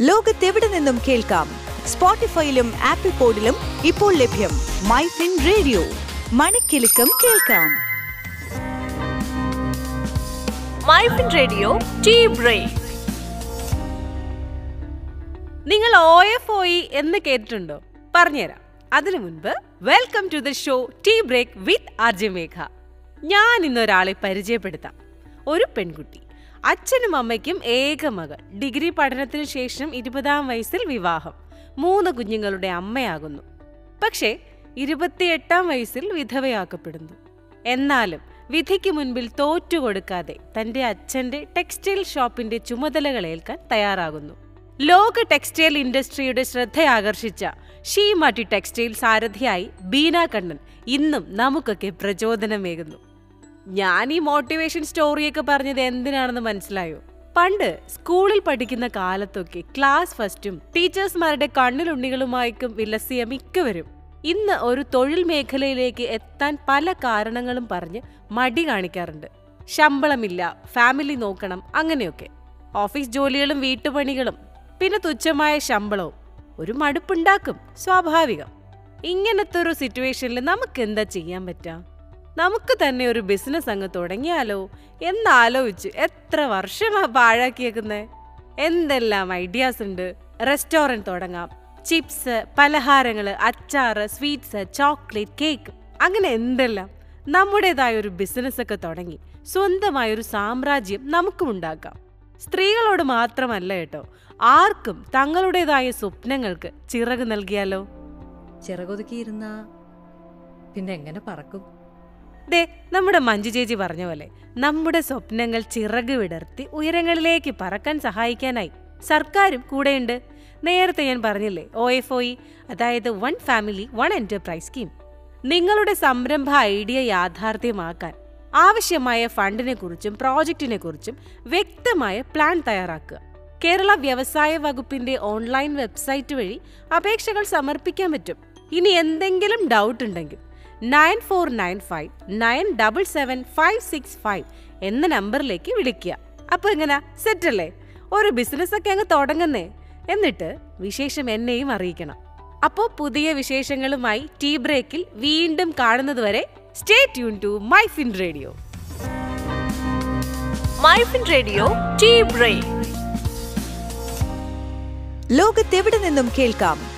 ലോകത്തെവിടെ നിന്നും കേൾക്കാം? സ്പോട്ടിഫൈയിലും ആപ്പിൾ പോഡിലും ഇപ്പോൾ ലഭ്യം മൈ ഫിൻ റേഡിയോ. മണിക്കെലക്കം കേൾക്കാം. MyFin radio tea break. നിങ്ങൾ ഒ എഫ് ഒ എന്ന് കേട്ടിട്ടുണ്ടോ? പറഞ്ഞുതരാം. അതിനു മുൻപ് welcome to the show tea break with R Megha. ഞാൻ ഇന്നൊരാളെ പരിചയപ്പെടുത്താം. ഒരു പെൺകുട്ടി. അച്ഛനും അമ്മയ്ക്കും ഏക മകൾ. ഡിഗ്രി പഠനത്തിന് ശേഷം ഇരുപതാം വയസ്സിൽ വിവാഹം. മൂന്ന് കുഞ്ഞുങ്ങളുടെ അമ്മയാകുന്നു. പക്ഷേ ഇരുപത്തിയെട്ടാം വയസ്സിൽ വിധവയാക്കപ്പെടുന്നു. എന്നാലും വിധിക്ക് മുൻപിൽ തോറ്റുകൊടുക്കാതെ തന്റെ അച്ഛന്റെ ടെക്സ്റ്റൈൽ ഷോപ്പിന്റെ ചുമതലകൾ ഏൽക്കാൻ തയ്യാറാകുന്നു. ലോക ടെക്സ്റ്റൈൽ ഇൻഡസ്ട്രിയുടെ ശ്രദ്ധയാകർഷിച്ച ഷീമാട്ടി ടെക്സ്റ്റൈൽ സാരഥിയായി ബീന കണ്ണൻ ഇന്നും നമുക്കൊക്കെ പ്രചോദനമേകുന്നു. ഞാൻ ഈ മോട്ടിവേഷൻ സ്റ്റോറിയൊക്കെ പറഞ്ഞത് എന്തിനാണെന്ന് മനസ്സിലായോ? പണ്ട് സ്കൂളിൽ പഠിക്കുന്ന കാലത്തൊക്കെ ക്ലാസ് ഫസ്റ്റും ടീച്ചേഴ്സ്മാരുടെ കണ്ണിലുണ്ണികളുമായിക്കും വിലസിയ മിക്കവരും. ഇന്ന് ഒരു തൊഴിൽ മേഖലയിലേക്ക് എത്താൻ പല കാരണങ്ങളും പറഞ്ഞ് മടി കാണിക്കാറുണ്ട്. ശമ്പളമില്ല ഫാമിലി നോക്കണം അങ്ങനെയൊക്കെ. ഓഫീസ് ജോലികളും വീട്ടുപണികളും പിന്നെ തുച്ഛമായ ശമ്പളവും. ഒരു മടുപ്പുണ്ടാക്കും സ്വാഭാവികം. ഇങ്ങനത്തെ ഒരു സിറ്റുവേഷനിൽ നമുക്ക് എന്താ ചെയ്യാൻ പറ്റാ? നമുക്ക് തന്നെ ഒരു ബിസിനസ് അങ്ങ് തുടങ്ങിയാലോ? എന്നാലോചിച്ച് എത്ര വർഷമാ പാഴാക്കിയേക്കുന്നേ? എന്തെല്ലാം ഐഡിയാസ് ഉണ്ട്? റെസ്റ്റോറന്റ് തുടങ്ങാം. ചിപ്സ് പലഹാരങ്ങൾ അച്ചാറ് സ്വീറ്റ്സ് ചോക്ലേറ്റ് കേക്ക് അങ്ങനെ എന്തെല്ലാം നമ്മുടേതായ ഒരു ബിസിനസ് ഒക്കെ തുടങ്ങി സ്വന്തമായ ഒരു സാമ്രാജ്യം നമുക്കും ഉണ്ടാക്കാം. സ്ത്രീകളോട് മാത്രമല്ല കേട്ടോ ആർക്കും തങ്ങളുടേതായ സ്വപ്നങ്ങൾക്ക് ചിറക് നൽകിയാലോ? ചിറകൊതുക്കിയിരുന്ന പിന്നെ എങ്ങനെ പറക്കും? ദേ നമ്മുടെ മഞ്ജു ചേച്ചി പറഞ്ഞ പോലെ നമ്മുടെ സ്വപ്നങ്ങൾ ചിറക് വിടർത്തി ഉയരങ്ങളിലേക്ക് പറക്കാൻ സഹായിക്കാനായി സർക്കാരും കൂടെയുണ്ട്. നേരത്തെ ഞാൻ പറഞ്ഞില്ലേ ഒ എഫ് ഒ അതായത് one family one enterprise scheme. നിങ്ങളുടെ സംരംഭ ഐഡിയ യാഥാർത്ഥ്യമാക്കാൻ ആവശ്യമായ ഫണ്ടിനെ കുറിച്ചും പ്രോജക്റ്റിനെ കുറിച്ചും വ്യക്തമായ പ്ലാൻ തയ്യാറാക്കുക. കേരള വ്യവസായ വകുപ്പിന്റെ ഓൺലൈൻ വെബ്സൈറ്റ് വഴി അപേക്ഷകൾ സമർപ്പിക്കാൻ പറ്റും. ഇനി എന്തെങ്കിലും ഡൗട്ട് ഉണ്ടെങ്കിൽ nine four nine five nine double seven five six five എന്ന നമ്പറിലേക്ക് വിളിക്കുക. അപ്പോൾ എങ്ങനെ? സെറ്റ് അല്ലേ ഒരു ബിസിനസ്സൊക്കെ അങ്ങ് തുടങ്ങുന്നേ. എന്നിട്ട് വിശേഷം എന്നെയും അറിയിക്കണം. അപ്പോൾ പുതിയ വിശേഷങ്ങളുമായി ടീ ബ്രേക്കിൽ വീണ്ടും കാണുന്നതുവരെ stay tune to my Fin radio. MyFin radio tea break. ലോകത്തെവിടെ നിന്നും കേൾക്കാം?